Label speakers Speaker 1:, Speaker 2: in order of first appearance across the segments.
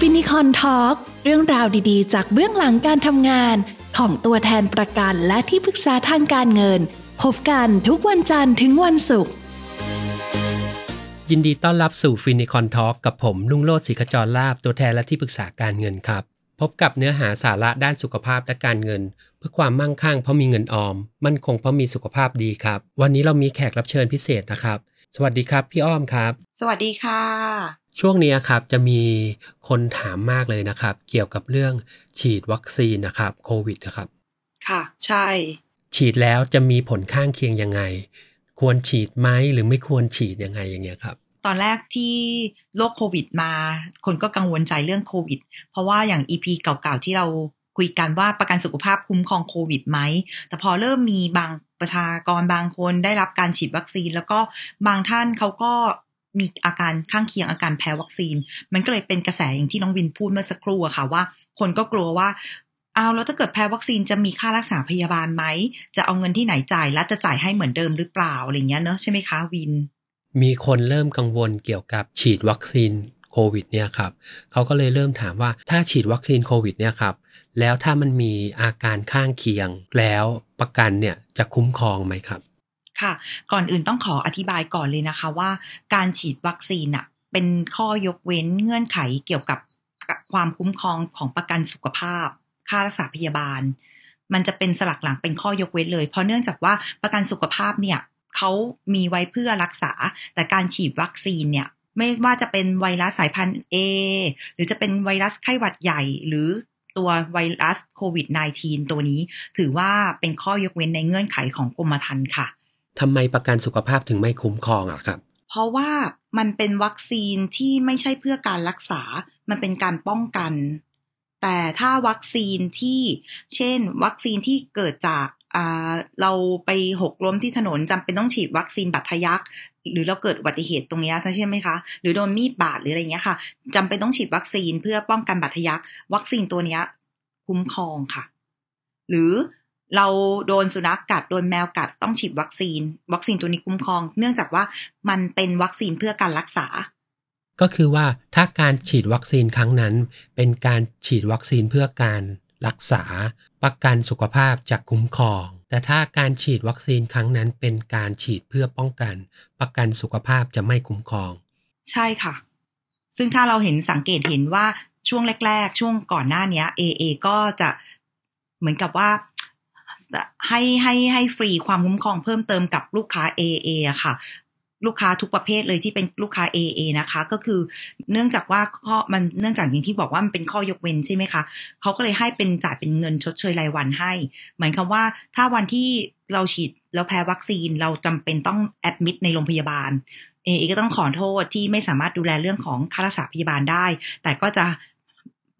Speaker 1: Finicorn Talk เรื่องราวดีๆ จากเบื้องหลังการทำงาน ของตัวแทนประกันและที่ปรึกษาทางการเงิน พบกันทุกวันจันทร์ถึงวันศุกร์
Speaker 2: ยินดีต้อนรับสู่ Finicorn Talk กับผมรุ่งโรจน์ศรีขจรลาภตัวแทนและที่ปรึกษาการเงินครับ พบกับเนื้อหาสาระด้านสุขภาพและการเงิน เพื่อความมั่งคั่งเพราะมีเงินออม มั่นคงเพราะมีสุขภาพดีครับ วันนี้เรามีแขกรับเชิญพิเศษนะครับ สวัสดีครับ พี่อ้อมครับ
Speaker 3: สวัสดีค่ะ
Speaker 2: ช่วงนี้ครับจะมีคนถามมากเลยนะครับ เกี่ยวกับเรื่องฉีดวัคซีนนะครับโควิดนะครับ
Speaker 3: ค่ะ ใช่
Speaker 2: ฉีดแล้วจะมีผลข้างเคียงยังไง ควรฉีดไหมหรือไม่ควรฉีดยังไงอย่างเงี้ยครับ
Speaker 3: ตอนแรกที่โรคโควิดมา คนก็กังวลใจเรื่องโควิด เพราะว่าอย่าง EP เก่าๆที่เรา คุยกันว่าประกันสุขภาพคุ้มครองโควิดไหม แต่พอเริ่มมีบางประชากรบางคนได้รับการฉีดวัคซีน แล้วก็บางท่านเขาก็มีอาการข้างเคียงอาการแพ้วัคซีน มันก็เลยเป็นกระแสอย่างที่น้องวินพูดเมื่อสักครู่อะค่ะว่า คนก็กลัวว่าเอาแล้วถ้าเกิดแพ้วัคซีนจะมีค่ารักษาพยาบาลไหม จะเอาเงินที่ไหนจ่ายและจะจ่ายให้เหมือนเดิมหรือเปล่าอะไรเงี้ยเนอะใช่ไหมคะวิน
Speaker 2: มีคนเริ่มกังวลเกี่ยวกับฉีดวัคซีน โควิดเนี่ยครับเขาก็เลยเริ่มถามว่าถ้าฉีดวัคซีนโควิดเนี่ยครับแล้วถ้ามันมีอาการข้างเคียงแล้วประกันเนี่ยจะคุ้มครองไหมครับ
Speaker 3: ค่ะ ก่อนอื่นต้องขออธิบายก่อนเลยนะคะว่า การฉีดวัคซีนอะเป็นข้อยกเว้นเงื่อนไขเกี่ยวกับความคุ้มครองของประกันสุขภาพ ค่ารักษาพยาบาล มันจะเป็นสลักหลังเป็นข้อยกเว้นเลย เพราะเนื่องจากว่าประกันสุขภาพเนี่ยเขามีไว้เพื่อรักษา แต่การฉีดวัคซีนเนี่ย ไม่ว่าจะเป็นไวรัสสายพันธุ์ A หรือจะเป็นไวรัสไข้หวัดใหญ่หรือตัวไวรัสโควิด -19 ตัวนี้ ถือว่าเป็นข้อยกเว้นในเงื่อนไขของกรมธรรม์ค่ะ
Speaker 2: ทำไมประกันสุขภาพถึงไม่คุ้มครองอะครับ
Speaker 3: เพราะว่ามันเป็นวัคซีนที่ไม่ใช่เพื่อการรักษา มันเป็นการป้องกัน แต่ถ้าวัคซีนที่ เช่น วัคซีนที่เกิดจากเราไปหกล้มที่ถนนจำเป็นต้องฉีดวัคซีนบัตรทะยัก หรือเราเกิดอุบัติเหตุตรงนี้ใช่ไหมคะ หรือโดนมีดบาดหรืออะไรเงี้ยค่ะจำเป็นต้องฉีดวัคซีนเพื่อป้องกันบาดทะยัก วัคซีนตัวเนี้ยคุ้มครองค่ะ หรือเราโดนสุนัขกกัดโดนแมวกัดต้องฉีดวัคซีน วัคซีนตัวนี้คุ้มครอง เนื่องจากว่ามันเป็นวัคซีนเพื่อการรักษา
Speaker 2: ก็คือว่าถ้าการฉีดวัคซีนครั้งนั้น เป็นการฉีดวัคซีนเพื่อการรักษา ประกันสุขภาพจะคุ้มครอง แต่ถ้าการฉีดวัคซีนครั้งนั้นเป็นการฉีดเพื่อป้องกัน ประกันสุขภาพจะไม่คุ้มครอง
Speaker 3: ใช่ค่ะ ซึ่งถ้าเราเห็นสังเกตเห็นว่าช่วงแรก ๆ ช่วงก่อนหน้านี้ AA ก็จะเหมือนกับว่าให้ให้ให้ฟรีความคุ้มครองเพิ่มเติมกับลูกค้า AA อะค่ะ ลูกค้าทุกประเภทเลยที่เป็นลูกค้า AA นะคะ ก็คือเนื่องจากว่าข้อมันเนื่องจากอย่างที่บอกว่ามันเป็นข้อยกเว้นใช่ไหมคะเขาก็เลยให้เป็นจ่ายเป็นเงินชดเชยรายวันให้เหมือนคำว่าถ้าวันที่เราฉีดแล้วแพ้วัคซีนเราจำเป็นต้องแอดมิดในโรงพยาบาลเอก็ต้องขอโทษที่ไม่สามารถดูแลเรื่องของค่ารักษาพยาบาลได้ แต่ก็จะ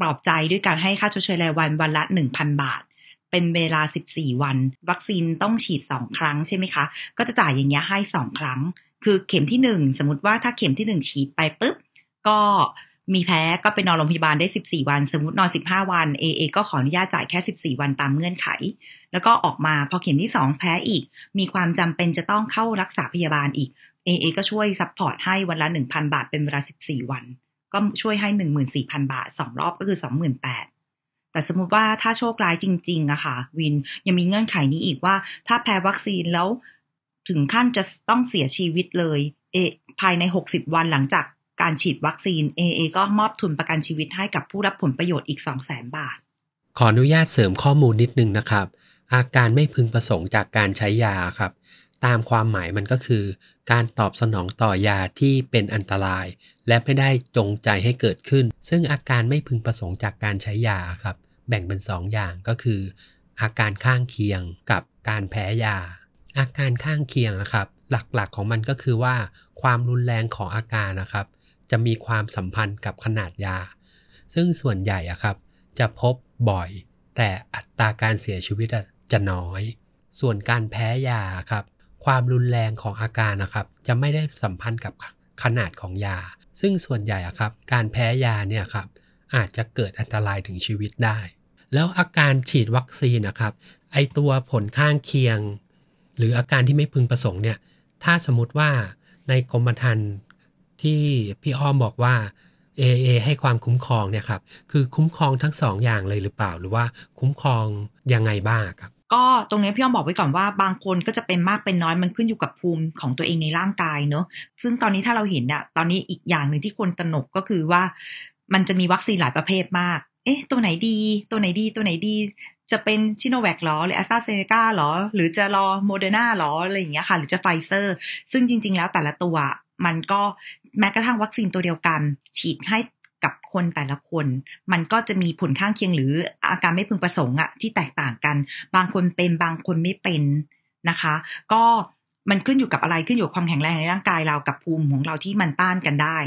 Speaker 3: ปลอบใจด้วยการให้ค่าชดเชยรายวันวันละหนึ่งพันบาทเป็นเวลา 14 วัน วัคซีนต้องฉีด 2 ครั้งใช่ไหมคะ ก็จะจ่ายอย่างเงี้ยให้ 2 ครั้ง คือเข็มที่1สมมติว่าถ้าเข็มที่1ฉีดไปปุ๊บก็มีแพ้ก็ไปนอนโรงพยาบาลได้ 14 วัน สมมตินอน 15 วัน AA ก็ขออนุญาตจ่ายแค่ 14 วันตามเงื่อนไข แล้วก็ออกมาพอเข็มที่ 2 แพ้อีก มีความจำเป็นจะต้องเข้ารักษาพยาบาลอีก AA ก็ช่วยซัพพอร์ตให้วันละ 1,000 บาทเป็นเวลา 14 วัน ก็ช่วยให้ 14,000 บาท 2 รอบก็คือ 28,000 แต่สมมติว่าถ้าโชคร้ายจริงๆอะค่ะ วินยังมีเงื่อนไขนี้อีกว่า ถ้าแพ้วัคซีนแล้ว ถึงขั้นจะต้องเสียชีวิตเลยอะภายใน 60 วันหลังจากการฉีดวัคซีน AA ก็มอบทุนประกันชีวิตให้กับผู้รับผลประโยชน์อีก 2 0 0 0 0 0 บาท
Speaker 2: ขออนุญาตเสริมข้อมูลนิดนึงนะครับ อาการไม่พึงประสงค์จากการใช้ยาครับ ตามความหมายมันก็คือ การตอบสนองต่อยาที่เป็นอันตราย และไม่ได้จงใจให้เกิดขึ้น ซึ่งอาการไม่พึงประสงค์จากการใช้ยาครับ แบ่งเป็น2อย่างก็คือ อาการข้างเคียงกับการแพ้ยา อาการข้างเคียงนะครับ หลักๆของมันก็คือว่า ความรุนแรงของอาการนะครับ จะมีความสัมพันธ์กับขนาดยา ซึ่งส่วนใหญ่อะครับ จะพบบ่อย แต่อัตราการเสียชีวิตจะน้อย ส่วนการแพ้ยาครับ ความรุนแรงของอาการนะครับ จะไม่ได้สัมพันธ์กับขนาดของยา ซึ่งส่วนใหญ่อะครับ การแพ้ยาเนี่ยครับอาจจะเกิดอันตรายถึงชีวิตได้ แล้วอาการฉีดวัคซีนนะครับ ไอตัวผลข้างเคียง หรืออาการที่ไม่พึงประสงค์เนี่ย ถ้าสมมติว่าในกรมธรรม์ที่พี่อ้อมบอกว่า AIA ให้ความคุ้มครองเนี่ยครับ คือคุ้มครองทั้งสองอย่างเลยหรือเปล่า หรือว่าคุ้มครองยังไงบ้างครับ
Speaker 3: ก็ตรงนี้พี่อ้อมบอกไว้ก่อนว่าบางคนก็จะเป็นมากเป็นน้อยมันขึ้นอยู่กับภูมิของตัวเองในร่างกายเนอะซึ่งตอนนี้ถ้าเราเห็นเนี่ยตอนนี้อีกอย่างหนึ่งที่คนตระหนกก็คือว่า มันจะมีวัคซีนหลายประเภทมากเอ๊ะตัวไหนดี ตัวไหนดี ตัวไหนดี จะเป็นซิโนแวคหรอ หรือแอสตราเซเนกาหรอ หรือจะรอโมเดอร์นาหรอ อะไรอย่างเงี้ยค่ะ หรือจะไฟเซอร์ ซึ่งจริง ๆ แล้วแต่ละตัว มันก็แม้กระทั่งวัคซีนตัวเดียวกัน ฉีดให้กับคนแต่ละคน มันก็จะมีผลข้างเคียงหรืออาการไม่พึงประสงค์อะที่แตกต่างกัน บางคนเป็นบางคนไม่เป็นนะคะ ก็มันขึ้นอยู่กับอะไรขึ้นอยู่กับความแข็งแรงในร่างกายเรากับภูมิของเราที่มันต้านกันได้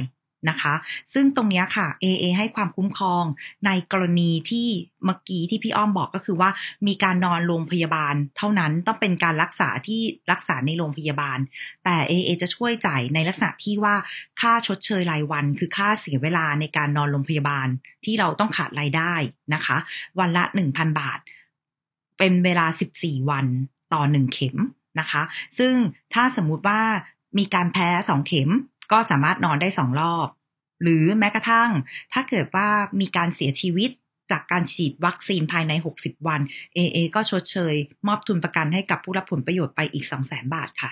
Speaker 3: นะคะ ซึ่งตรงนี้ค่ะ AA ให้ความคุ้มครองในกรณีที่เมื่อกี้ที่พี่อ้อมบอกก็คือว่ามีการนอนโรงพยาบาล เท่านั้นต้องเป็นการรักษาที่รักษาในโรงพยาบาล แต่ AA จะช่วยจ่ายในลักษณะที่ว่าค่าชดเชยรายวัน คือค่าเสียเวลาในการนอนโรงพยาบาลที่เราต้องขาดรายได้นะคะ วันละ 1,000 บาท เป็นเวลา 14 วันต่อ 1 เข็มนะคะ ซึ่งถ้าสมมุติว่ามีการแพ้ 2 เข็ม ก็สามารถนอนได้สองรอบ หรือแม้กระทั่ง ถ้าเกิดว่ามีการเสียชีวิตจากการฉีดวัคซีนภายใน 60 วัน AA ก็ชดเชย มอบทุนประกันให้กับผู้รับผลประโยชน์ไปอีก 2 0 0 0 0 0 บาทค่ะ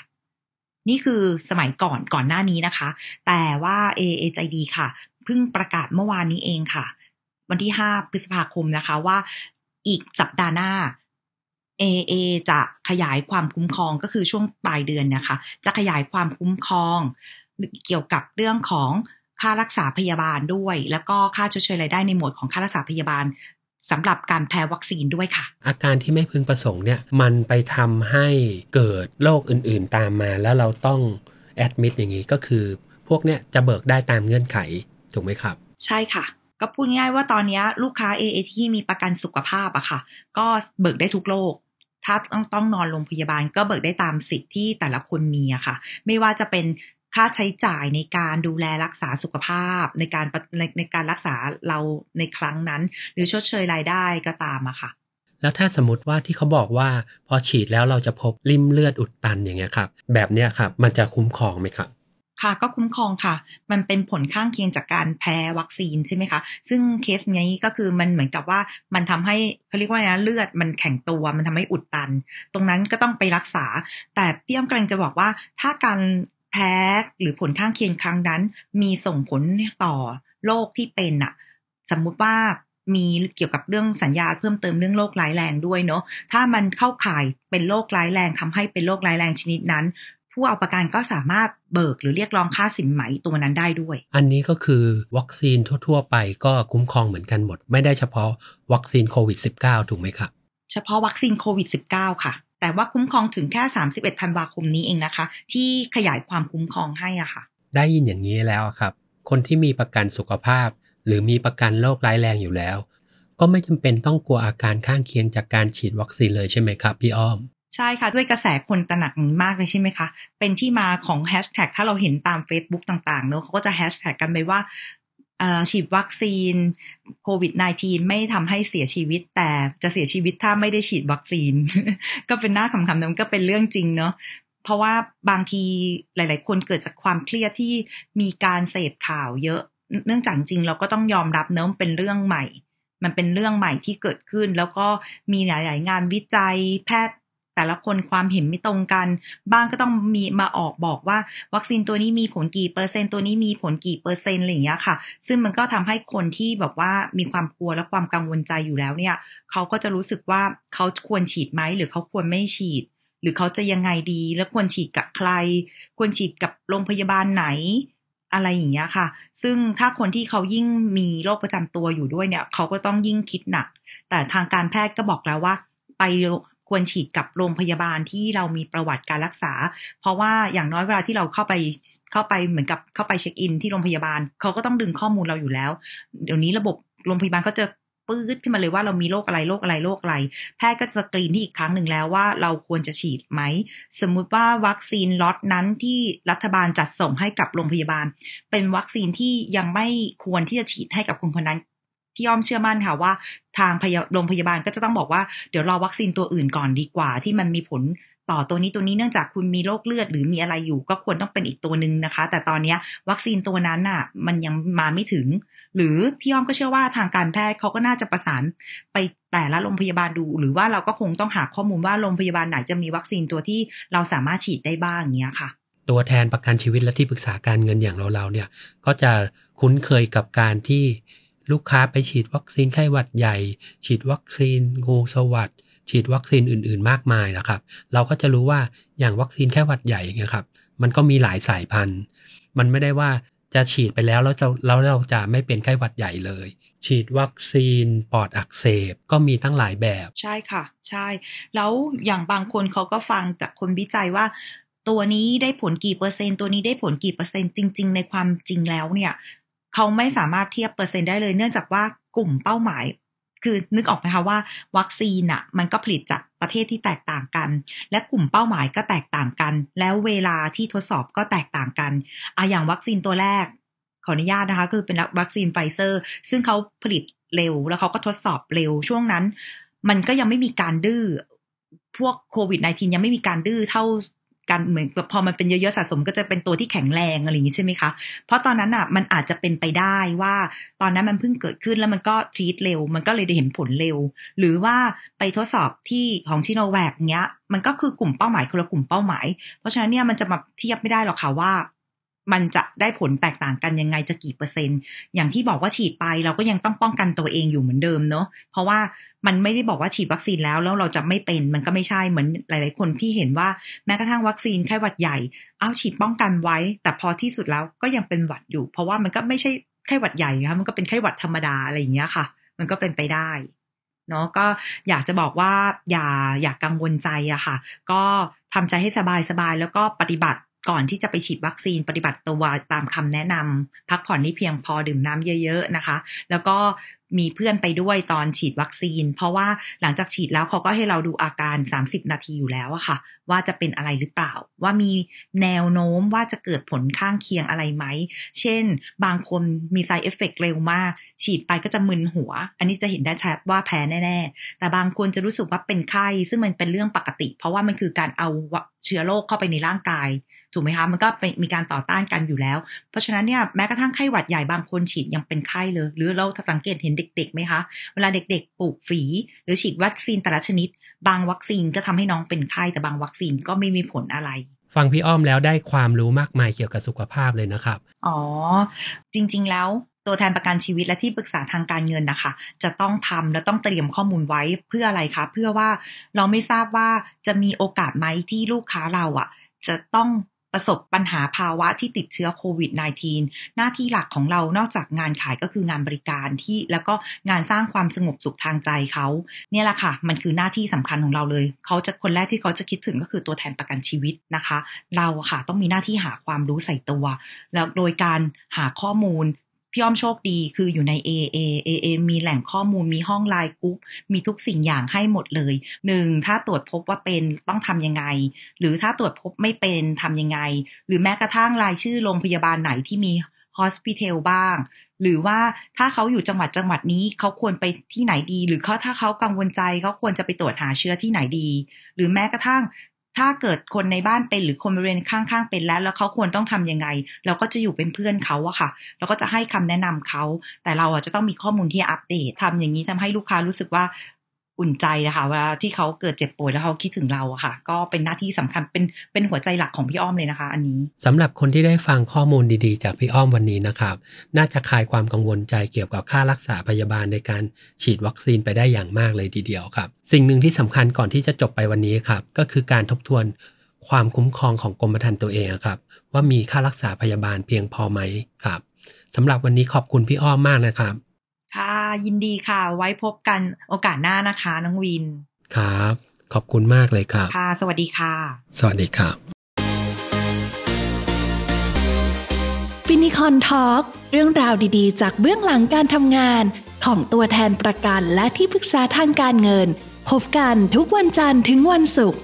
Speaker 3: นี่คือสมัยก่อนก่อนหน้านี้นะคะ แต่ว่า AA ใจดีค่ะ เพิ่งประกาศเมื่อวานนี้เองค่ะ วันที่ 5 พฤษภาคมนะคะว่าอีกสัปดาห์หน้า AA จะขยายความคุ้มครองก็คือช่วงปลายเดือนนะคะ จะขยายความคุ้มครอง เกี่ยวกับเรื่องของค่ารักษาพยาบาลด้วย แล้วก็ค่าชดเชยรายได้ในหมวดของค่ารักษาพยาบาลสำหรับการแพ้วัคซีนด้วยค่ะ
Speaker 2: อาการที่ไม่พึงประสงค์เนี่ยมันไปทำให้เกิดโรคอื่นๆตามมา แล้วเราต้องแอดมิดอย่างนี้ก็คือ พวกเนี้ยจะเบิกได้ตามเงื่อนไขถูกไหมครับ
Speaker 3: ใช่ค่ะ ก็พูดง่ายว่าตอนนี้ลูกค้า AA ที่มีประกันสุขภาพอะค่ะ ก็เบิกได้ทุกโรคถ้าต้องต้องนอนโรงพยาบาลก็เบิกได้ตามสิทธิ์ที่แต่ละคนมีอะค่ะ ไม่ว่าจะเป็น ค่าใช้จ่ายในการดูแลรักษาสุขภาพ ในการในในการรักษาเราในครั้งนั้น หรือชดเชยรายได้ก็ตามอะค่ะ
Speaker 2: แล้วถ้าสมมติว่าที่เขาบอกว่า พอฉีดแล้วเราจะพบริมเลือดอุดตันอย่างเงี้ยครับแบบเนี้ยครับมันจะคุ้มครองไหมครับ
Speaker 3: ค่ะก็คุ้มครองค่ะ มันเป็นผลข้างเคียงจากการแพ้วัคซีนใช่ไหมคะ ซึ่งเคสนี้ก็คือมันเหมือนกับว่ามันทำให้เขาเรียกว่านะเลือดมันแข็งตัว มันทำให้อุดตัน ตรงนั้นก็ต้องไปรักษา แต่พี่อ้อมกำลังจะบอกว่าถ้าการแพ้หรือผลข้างเคียงครั้งนั้น มีส่งผลต่อโรคที่เป็นอะสมมุติว่ามีเกี่ยวกับเรื่องสัญญาเพิ่มเติมเรื่องโรคร้ายแรงด้วยเนาะถ้ามันเข้าข่ายเป็นโรคร้ายแรงทำให้เป็นโรคร้ายแรงชนิดนั้น ผู้เอาประกันก็สามารถเบิกหรือเรียกร้องค่าสินไหมตัวนั้นได้ด้วย
Speaker 2: อันนี้ก็คือวัคซีนทั่ว ๆ ไปก็คุ้มครองเหมือนกันหมด ไม่ได้เฉพาะวัคซีนโควิด -19 ถูกไหมครับ
Speaker 3: เฉพาะวัคซีนโควิด -19 ค่ะ แต่ว่าคุ้มครองถึงแค่ 31ธันวาคมนี้เองนะคะ ที่ขยายความคุ้มครองให้อะค่ะ
Speaker 2: ได้ยินอย่างนี้แล้วครับ คนที่มีประกันสุขภาพ หรือมีประกันโรคร้ายแรงอยู่แล้ว ก็ไม่จำเป็นต้องกลัวอาการข้างเคียงจากการฉีดวัคซีนเลยใช่ไหมครับพี่อ้อม
Speaker 3: ใช่ค่ะด้วยกระแสคนตระหนักมากเลยใช่ไหมคะ เป็นที่มาของแฮชแท็กถ้าเราเห็นตาม Facebook ต่างๆเนอะเขาก็จะแฮชแท็กกันไปว่า ฉีดวัคซีนโควิด -19 ไม่ทำให้เสียชีวิต แต่จะเสียชีวิตถ้าไม่ได้ฉีดวัคซีน ก็เป็นหน้าคำๆนั้นก็เป็นเรื่องจริงเนาะเพราะว่าบางทีหลาย ๆ คนเกิดจากความเครียดที่มีการเสพข่าวเยอะ เนื่องจากจริงเราก็ต้องยอมรับเนอะเป็นเรื่องใหม่ มันเป็นเรื่องใหม่ที่เกิดขึ้น แล้วก็มีหลาย ๆ งานวิจัยแพทย์ แต่ละคนความเห็นไม่ตรงกัน บ้างก็ต้องมีมาออกบอกว่า วัคซีนตัวนี้มีผลกี่เปอร์เซ็นต์ตัวนี้มีผลกี่เปอร์เซ็นต์อะไรอย่างเงี้ยค่ะ ซึ่งมันก็ทำให้คนที่แบบว่ามีความกลัวและความกังวลใจอยู่แล้วเนี่ยเขาก็จะรู้สึกว่าเขาควรฉีดไหมหรือเขาควรไม่ฉีด หรือเขาจะยังไงดี แล้วควรฉีดกับใคร ควรฉีดกับโรงพยาบาลไหนอะไรอย่างเงี้ยค่ะ ซึ่งถ้าคนที่เขายิ่งมีโรคประจำตัวอยู่ด้วยเนี่ย เขาก็ต้องยิ่งคิดหนัก แต่ทางการแพทย์ก็บอกแล้วว่า ไป ควรฉีดกับโรงพยาบาลที่เรามีประวัติการรักษา เพราะว่าอย่างน้อยเวลาที่เราเข้าไปเข้าไปเหมือนกับเข้าไป check in ที่โรงพยาบาลเขาก็ต้องดึงข้อมูลเราอยู่แล้ว เดี๋ยวนี้ระบบโรงพยาบาลเขาจะปื้ดขึ้นมาเลยว่าเรามีโรคอะไรโรคอะไรโรคอะไร แพทย์ก็จะสกรีนที่อีกครั้งหนึ่งแล้วว่าเราควรจะฉีดไหม สมมุติว่าวัคซีนล็อตนั้นที่รัฐบาลจัดส่งให้กับโรงพยาบาล เป็นวัคซีนที่ยังไม่ควรที่จะฉีดให้กับคนคนนั้นพี่อ้อมเชื่อมั่นค่ะว่า ทางโรงพยาบาลก็จะต้องบอกว่าเดี๋ยวรอวัคซีนตัวอื่นก่อนดีกว่า ที่มันมีผลต่อตัวนี้ตัวนี้เนื่องจากคุณมีโรคเลือดหรือมีอะไรอยู่ก็ควรต้องเป็นอีกตัวหนึ่งนะคะ แต่ตอนนี้วัคซีนตัวนั้นอะ มันยังมาไม่ถึง หรือพี่อ้อมก็เชื่อว่าทางการแพทย์เขาก็น่าจะประสานไปแต่ละโรงพยาบาลดู หรือว่าเราก็คงต้องหาข้อมูลว่าโรงพยาบาลไหนจะมีวัคซีนตัวที่เราสามารถฉีดได้บ้างเนี้ยค่ะ
Speaker 2: ตัวแทนประกันชีวิตและที่ปรึกษาการเงินอย่างเราๆเนี่ย ก็จะคุ้นเคยกับการที่ ลูกค้าไปฉีดวัคซีนไข้หวัดใหญ่ ฉีดวัคซีนงูสวัสดฉีดวัคซีนอื่นๆ มากมายนะครับ เราก็จะรู้ว่าอย่างวัคซีนแค่หวัดใหญ่อย่างเงี้ยครับ มันก็มีหลายสายพันธุ์ มันไม่ได้ว่าจะฉีดไปแล้วแล้วจะแล้วเราจะไม่เป็นไข้หวัดใหญ่เลย ฉีดวัคซีนปอดอักเสบก็มีตั้งหลายแบบ
Speaker 3: ใช่ค่ะ ใช่ แล้วอย่างบางคนเขาก็ฟังจากคนวิจัยว่า ตัวนี้ได้ผลกี่เปอร์เซ็นต์ตัวนี้ได้ผลกี่เปอร์เซ็นต์จริง ๆ ในความจริงแล้วเนี่ย เขาไม่สามารถเทียบเปอร์เซ็นต์ได้เลย เนื่องจากว่ากลุ่มเป้าหมาย คือนึกออกไหมคะว่า วัคซีนอะมันก็ผลิตจากประเทศที่แตกต่างกัน และกลุ่มเป้าหมายก็แตกต่างกัน แล้วเวลาที่ทดสอบก็แตกต่างกันอะอย่างวัคซีนตัวแรก ขออนุญาตนะคะ คือเป็นวัคซีนไฟเซอร์ ซึ่งเขาผลิตเร็ว แล้วเขาก็ทดสอบเร็วช่วงนั้น มันก็ยังไม่มีการดื้อพวกโควิด -19 ยังไม่มีการดื้อเท่า กันเหมือนพอมันเป็นเยอะๆสะสมก็จะเป็นตัวที่แข็งแรงอะไรอย่างนี้ใช่ไหมคะ เพราะตอนนั้นอะมันอาจจะเป็นไปได้ว่าตอนนั้นมันเพิ่งเกิดขึ้นแล้วมันก็ทรีตเร็ว มันก็เลยได้เห็นผลเร็ว หรือว่าไปทดสอบที่ของชิโนแวกเนี้ย มันก็คือกลุ่มเป้าหมายคนละกลุ่มเป้าหมาย เพราะฉะนั้นเนี่ยมันจะมาเทียบไม่ได้หรอกค่ะว่า มันจะได้ผลแตกต่างกันยังไงจะกี่เปอร์เซ็นต์ อย่างที่บอกว่าฉีดไปเราก็ยังต้องป้องกันตัวเองอยู่เหมือนเดิมเนาะเพราะว่ามันไม่ได้บอกว่าฉีดวัคซีนแล้วแล้วเราจะไม่เป็นมันก็ไม่ใช่เหมือนหลาย ๆ คนที่เห็นว่าแม้กระทั่งวัคซีนไข้หวัดใหญ่เอาฉีดป้องกันไว้ แต่พอที่สุดแล้วก็ยังเป็นหวัดอยู่ เพราะว่ามันก็ไม่ใช่ไข้หวัดใหญ่ค่ะมันก็เป็นไข้หวัดธรรมดาอะไรอย่างเงี้ยค่ะ มันก็เป็นไปได้เนาะก็อยากจะบอกว่าอย่าอย่ากกังวลใจอะค่ะ ก็ทำใจให้สบายสบายแล้วก็ปฏิบัติ ก่อนที่จะไปฉีดวัคซีนปฏิบัติตัวตามคำแนะนำพักผ่อนให้เพียงพอดื่มน้ำเยอะ ๆนะคะ แล้วก็มีเพื่อนไปด้วยตอนฉีดวัคซีน เพราะว่าหลังจากฉีดแล้วเขาก็ให้เราดูอาการ 30 นาทีอยู่แล้วอะค่ะ ว่าจะเป็นอะไรหรือเปล่า ว่ามีแนวโน้มว่าจะเกิดผลข้างเคียงอะไรไหม เช่น บางคนมี side effect เร็วมาก ฉีดไปก็จะมึนหัว อันนี้จะเห็นได้ชัดว่าแพ้แน่ๆ แต่บางคนจะรู้สึกว่าเป็นไข้ ซึ่งมันเป็นเรื่องปกติ เพราะว่ามันคือการเอาเชื้อโรคเข้าไปในร่างกายถูกไหมคะ มันก็มีการต่อต้านกันอยู่แล้ว เพราะฉะนั้นเนี่ยแม้กระทั่งไข้หวัดใหญ่บางคนฉีดยังเป็นไข้เลย หรือเราสังเกตเห็นเด็กๆไหมคะ เวลาเด็กๆปลูกฝี หรือฉีดวัคซีนแต่ละชนิด บางวัคซีนก็ทำให้น้องเป็นไข้แต่บางวัคซีนก็ไม่มีผลอะไร
Speaker 2: ฟังพี่อ้อมแล้วได้ความรู้มากมายเกี่ยวกับสุขภาพเลยนะครับ
Speaker 3: อ๋อ จริง ๆ แล้วตัวแทนประกันชีวิตและที่ปรึกษาทางการเงินนะคะ จะต้องทำและต้องเตรียมข้อมูลไว้เพื่ออะไรคะ เพื่อว่าเราไม่ทราบว่าจะมีโอกาสไหมที่ลูกค้าเราอะ่ะ จะต้อง ประสบปัญหาภาวะที่ติดเชื้อโควิด -19 หน้าที่หลักของเรานอกจากงานขายก็คืองานบริการที่แล้วก็งานสร้างความสงบสุขทางใจเขาเนี่ยแหละค่ะ มันคือหน้าที่สำคัญของเราเลย เขาจะคนแรกที่เขาจะคิดถึงก็คือตัวแทนประกันชีวิตนะคะ เราค่ะต้องมีหน้าที่หาความรู้ใส่ตัว แล้วโดยการหาข้อมูล พี่อ้อมโชคดีคืออยู่ใน AA AA มีแหล่งข้อมูลมีห้องไลน์กรุ๊ปมีทุกสิ่งอย่างให้หมดเลยหนึ่งถ้าตรวจพบว่าเป็นต้องทำยังไง หรือถ้าตรวจพบไม่เป็นทำยังไง หรือแม้กระทั่งรายชื่อโรงพยาบาลไหนที่มีฮอสพิทอลบ้าง หรือว่าถ้าเขาอยู่จังหวัดจังหวัดนี้เขาควรไปที่ไหนดี หรือเขาถ้าเขากังวลใจเขาควรจะไปตรวจหาเชื้อที่ไหนดี หรือแม้กระทั่ง ถ้าเกิดคนในบ้านเป็นหรือคนบริเวณข้างๆเป็นแล้ว แล้วเขาควรต้องทำยังไง เราก็จะอยู่เป็นเพื่อนเขาอะค่ะ เราก็จะให้คำแนะนำเขา แต่เราอะจะต้องมีข้อมูลที่อัปเดตทำอย่างนี้ทำให้ลูกค้ารู้สึกว่า อุ่นใจนะคะเวลาที่เขาเกิดเจ็บป่วยแล้วเขาคิดถึงเราอะค่ะ ก็เป็นหน้าที่สำคัญเป็นเป็นหัวใจหลักของพี่อ้อมเลยนะคะ อันนี้
Speaker 2: สำหรับคนที่ได้ฟังข้อมูลดีๆ จากพี่อ้อมวันนี้นะครับ น่าจะคลายความกังวลใจเกี่ยวกับค่ารักษาพยาบาลในการฉีดวัคซีนไปได้อย่างมากเลยทีเดียวครับ สิ่งหนึ่งที่สำคัญก่อนที่จะจบไปวันนี้ครับ ก็คือการทบทวนความคุ้มครองของกรมธรรม์ตัวเองครับ ว่ามีค่ารักษาพยาบาลเพียงพอไหมครับสำหรับวันนี้ขอบคุณพี่อ้อมมากนะครับ
Speaker 3: ค่ะ ยินดีค่ะ ไว้พบกันโอกาสหน้านะคะ น้องวิน
Speaker 2: ครับ ขอบคุณมากเลยครับ
Speaker 3: ค่ะ สวัสดีค่ะ
Speaker 2: สวัสดีครับ
Speaker 1: Finicorn Talk เรื่องราวดีๆ จากเบื้องหลังการทำงาน ของตัวแทนประกันและที่ปรึกษาทางการเงิน พบกันทุกวันจันทร์ถึงวันศุกร์